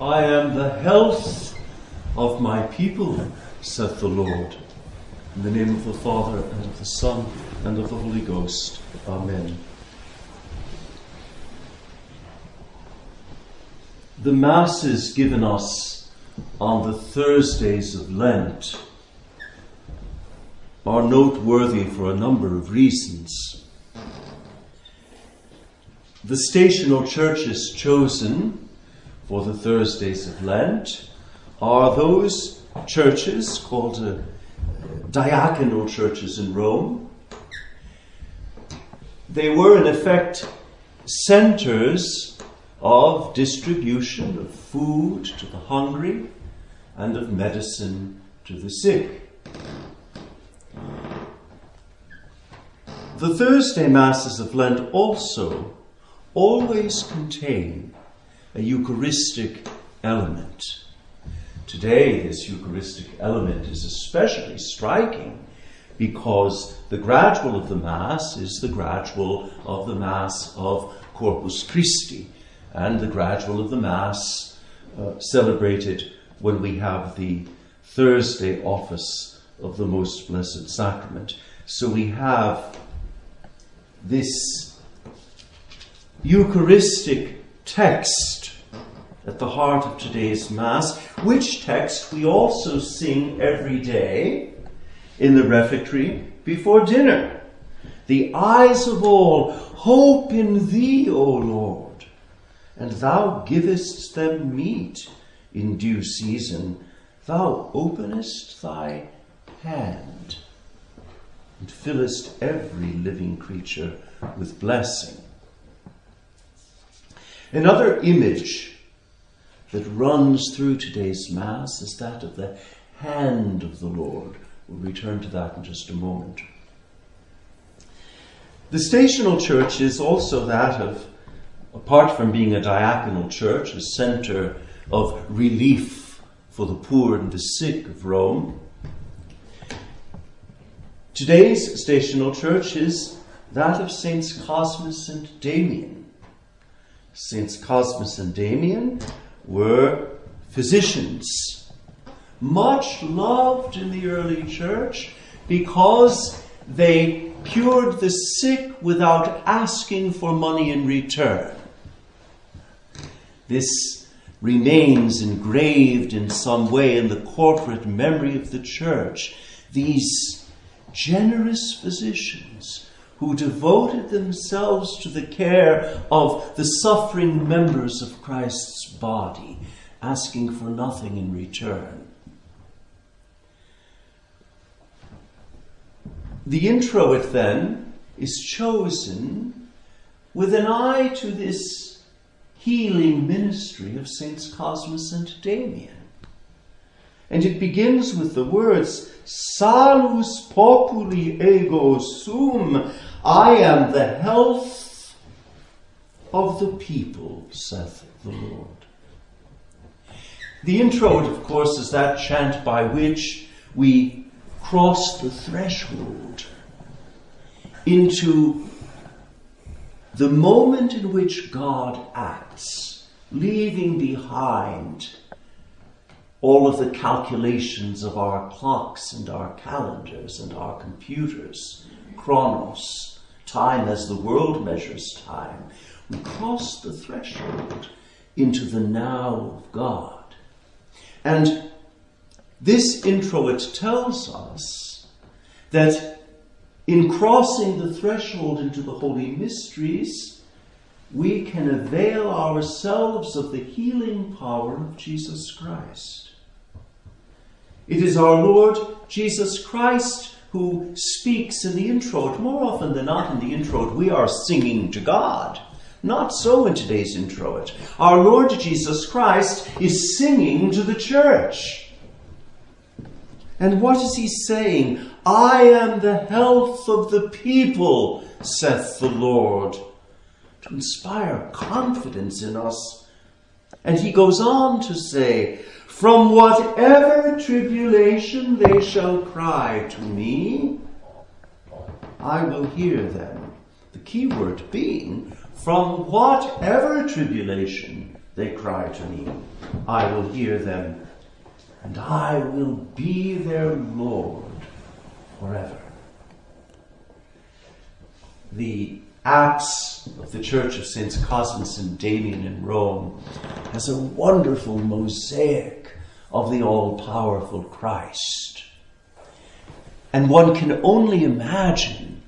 I am the health of my people, saith the Lord. In the name of the Father, and of the Son, and of the Holy Ghost. Amen. The Masses given us on the Thursdays of Lent are noteworthy for a number of reasons. The stational churches chosen for the Thursdays of Lent are those churches called uh, diaconal churches in Rome. They were, in effect, centers of distribution of food to the hungry and of medicine to the sick. The Thursday Masses of Lent also always contain a Eucharistic element. Today, this Eucharistic element is especially striking because the gradual of the Mass is the gradual of the Mass of Corpus Christi, and the gradual of the Mass uh, celebrated when we have the Thursday office of the Most Blessed Sacrament. So we have this Eucharistic text at the heart of today's Mass, which text we also sing every day in the refectory before dinner. The eyes of all hope in thee, O Lord, and thou givest them meat in due season. Thou openest thy hand and fillest every living creature with blessing. Another image that runs through today's Mass is that of the hand of the Lord. We'll return to that in just a moment. The stational church is also that of, apart from being a diaconal church, a center of relief for the poor and the sick of Rome, Today's stational church is that of Saints Cosmas and Damian. Saints Cosmas and Damian were physicians, much loved in the early church because they cured the sick without asking for money in return. This remains engraved in some way in the corporate memory of the church. These generous physicians who devoted themselves to the care of the suffering members of Christ's body, asking for nothing in return. The introit then is chosen with an eye to this healing ministry of Saints Cosmas and Damian. And it begins with the words, Salus populi ego sum. I am the health of the people, saith the Lord. The introit, of course, is that chant by which we cross the threshold into the moment in which God acts, leaving behind all of the calculations of our clocks and our calendars and our computers, chronos, time as the world measures time, we cross the threshold into the now of God. And this introit tells us that in crossing the threshold into the holy mysteries, we can avail ourselves of the healing power of Jesus Christ. It is our Lord Jesus Christ who speaks in the introit. More often than not, in the introit, we are singing to God. Not so in today's introit. Our Lord Jesus Christ is singing to the church. And what is he saying? I am the health of the people, saith the Lord, to inspire confidence in us. And he goes on to say, from whatever tribulation they shall cry to me, I will hear them. The key word being, from whatever tribulation they cry to me. I will hear them, and I will be their Lord forever. The apse of the Church of Saints Cosmas and Damian in Rome has a wonderful mosaic of the all powerful Christ. And one can only imagine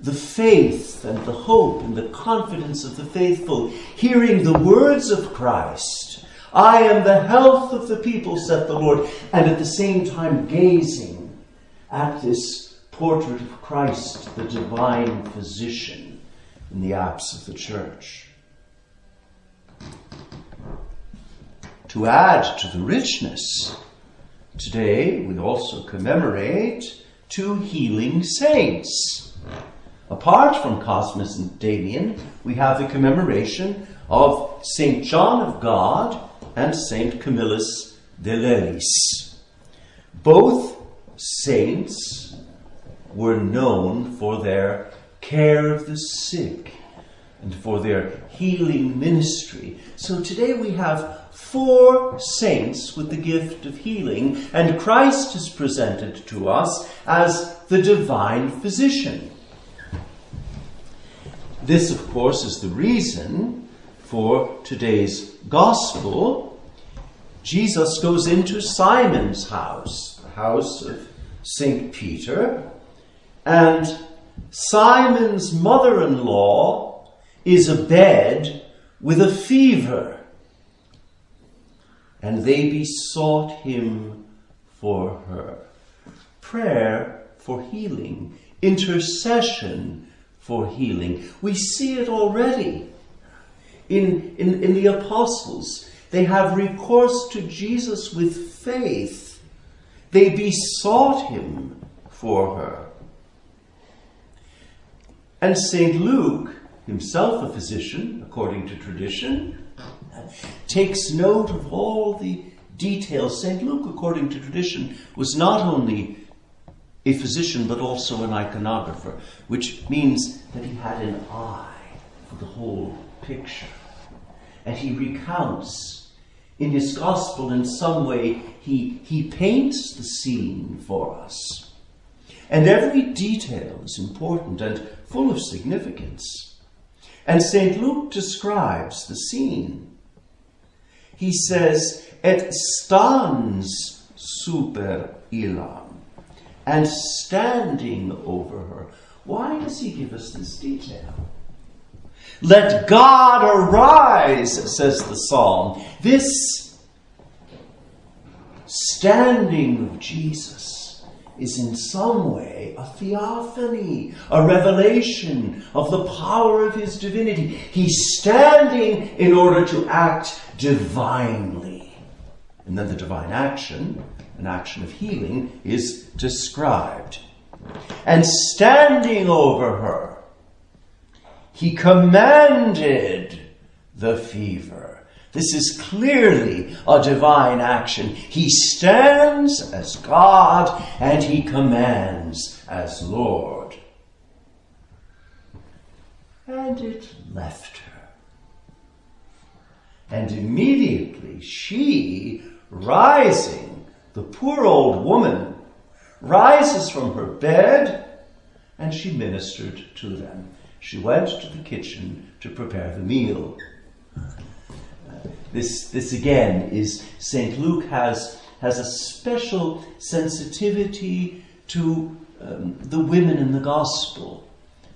the faith and the hope and the confidence of the faithful hearing the words of Christ. I am the health of the people, said the Lord, and at the same time gazing at this portrait of Christ, the divine physician, in the apse of the church. To add to the richness, today we also commemorate two healing saints. Apart from Cosmas and Damian, we have the commemoration of Saint John of God and Saint Camillus de Lellis. Both saints were known for their care of the sick and for their healing ministry. So today we have four saints with the gift of healing, and Christ is presented to us as the divine physician. This, of course, is the reason for today's gospel. Jesus goes into Simon's house, the house of St. Peter, and Simon's mother in law is abed with a fever. And they besought him for her. Prayer for healing, intercession for healing. We see it already in, in, in the apostles. They have recourse to Jesus with faith. They besought him for her. And St. Luke, himself a physician, according to tradition, takes note of all the details. St. Luke, according to tradition, was not only a physician but also an iconographer, which means that he had an eye for the whole picture. And he recounts in his gospel in some way, he, he paints the scene for us. And every detail is important and full of significance. And St. Luke describes the scene. He says, Et stans super illam, and standing over her. Why does he give us this detail? Let God arise, says the psalm. This standing of Jesus is in some way a theophany, a revelation of the power of his divinity. He's standing in order to act divinely. And then the divine action, an action of healing, is described. And standing over her, he commanded the fever this is clearly a divine action. He stands as God and he commands as Lord. And it left her. And immediately she, rising, the poor old woman, rises from her bed and she ministered to them. She went to the kitchen to prepare the meal. This, this again is St. Luke has, has a special sensitivity to um, the women in the gospel.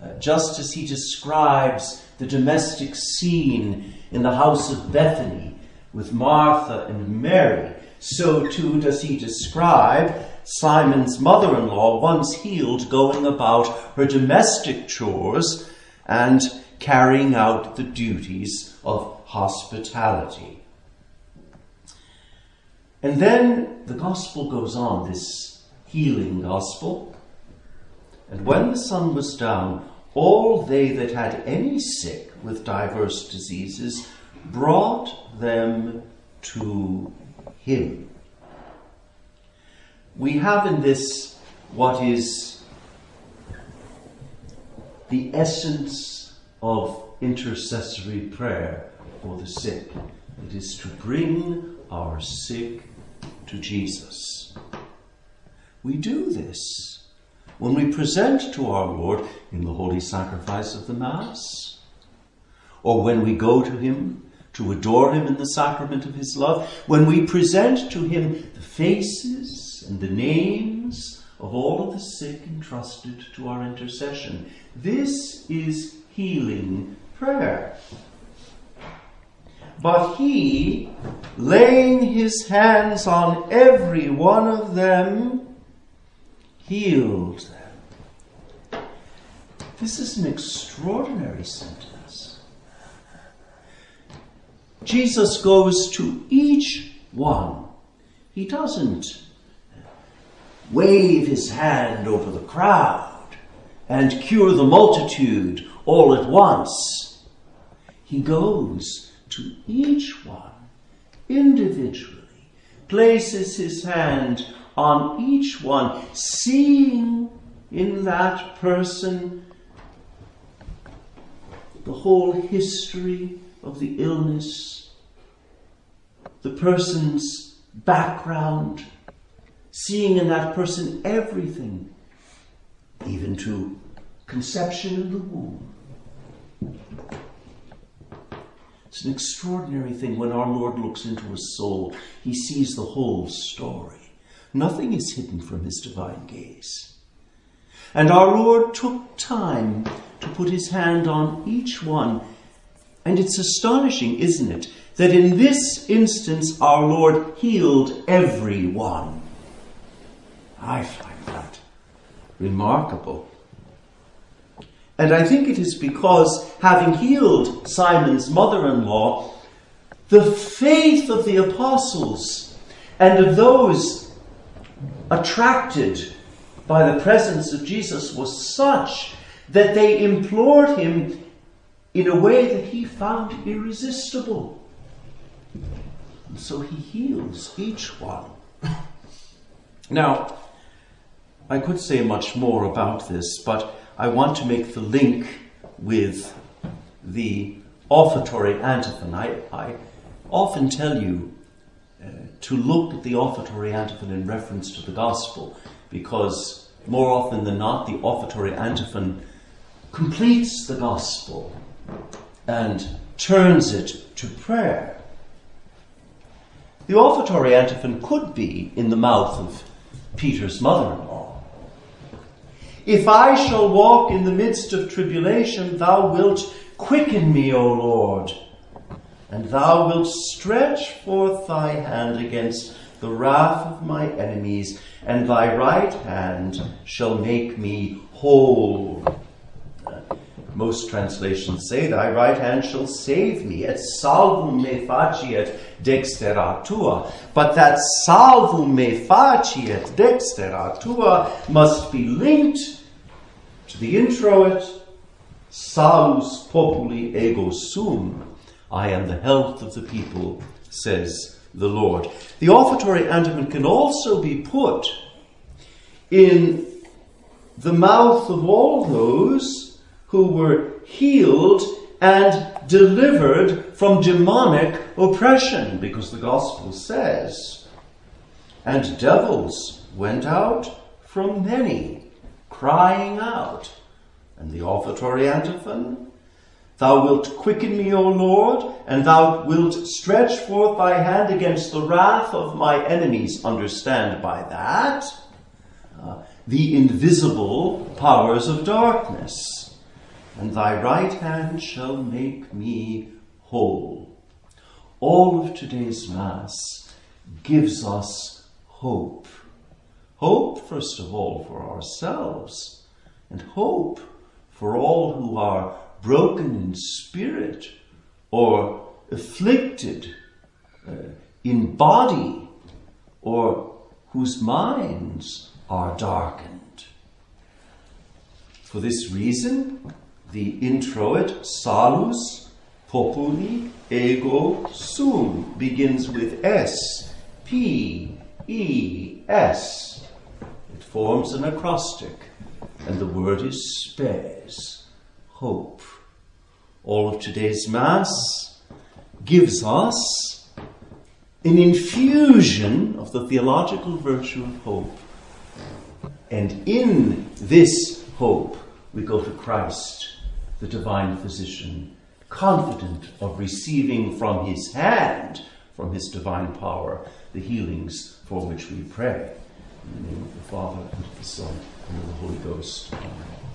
Uh, just as he describes the domestic scene in the house of Bethany with Martha and Mary, so too does he describe Simon's mother in law, once healed, going about her domestic chores and carrying out the duties of hospitality. And then the gospel goes on, this healing gospel. And when the sun was down, all they that had any sick with diverse diseases brought them to him. We have in this what is the essence of intercessory prayer for the sick. It is to bring our sick to Jesus. We do this when we present to our Lord in the holy sacrifice of the Mass, or when we go to Him to adore Him in the sacrament of His love, when we present to Him the faces and the names of all of the sick entrusted to our intercession. This is healing prayer. But he, laying his hands on every one of them, healed them. This is an extraordinary sentence. Jesus goes to each one. He doesn't wave his hand over the crowd and cure the multitude all at once. He goes to each one individually, places his hand on each one, seeing in that person the whole history of the illness, the person's background, seeing in that person everything, even to conception in the womb. It's an extraordinary thing when our Lord looks into a soul, he sees the whole story. Nothing is hidden from his divine gaze. And our Lord took time to put his hand on each one. And it's astonishing, isn't it, that in this instance our Lord healed everyone. I find that remarkable. And I think it is because, having healed Simon's mother in law, the faith of the apostles and of those attracted by the presence of Jesus was such that they implored him in a way that he found irresistible. And so he heals each one. Now, I could say much more about this, but I want to make the link with the offertory antiphon. I, I often tell you uh, to look at the offertory antiphon in reference to the gospel because more often than not, the offertory antiphon completes the gospel and turns it to prayer. The offertory antiphon could be in the mouth of Peter's mother in law if I shall walk in the midst of tribulation, thou wilt quicken me, O Lord, and thou wilt stretch forth thy hand against the wrath of my enemies, and thy right hand shall make me whole. Most translations say, Thy right hand shall save me, et salvum me faciet dextera tua. But that salvum me faciet dextera tua must be linked to the introit, salus populi ego sum. I am the health of the people, says the Lord. The offertory antiphon can also be put in the mouth of all those who were healed and delivered from demonic oppression, because the gospel says, and devils went out from many, crying out. And the offertory antiphon, Thou wilt quicken me, O Lord, and thou wilt stretch forth thy hand against the wrath of my enemies. Understand by that uh, the invisible powers of darkness and thy right hand shall make me whole. All of today's Mass gives us hope. Hope, first of all, for ourselves, and hope for all who are broken in spirit or afflicted uh, in body or whose minds are darkened. For this reason, the introit salus populi ego sum begins with S, P, E, S. It forms an acrostic, and the word is spes, hope. All of today's Mass gives us an infusion of the theological virtue of hope. And in this hope, we go to Christ, the divine physician, confident of receiving from his hand, from his divine power, the healings for which we pray. In the name of the Father, and of the Son, and of the Holy Ghost. Amen.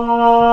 うん。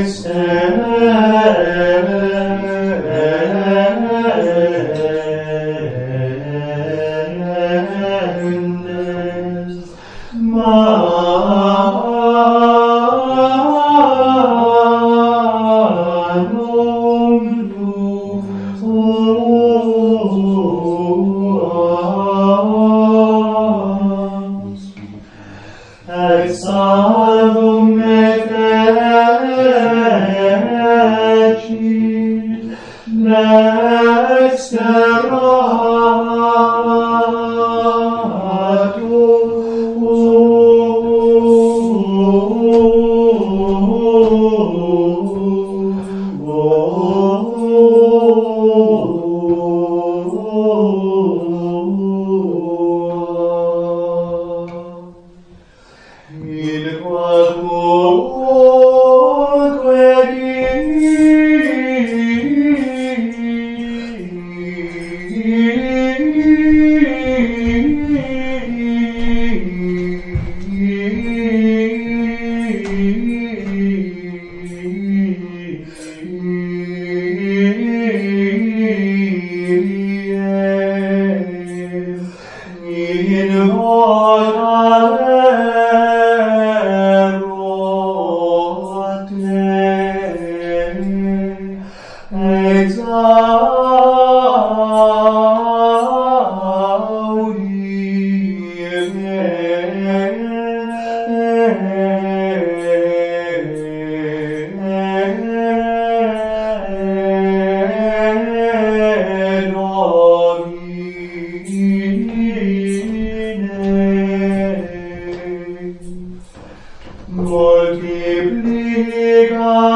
Extens multiplica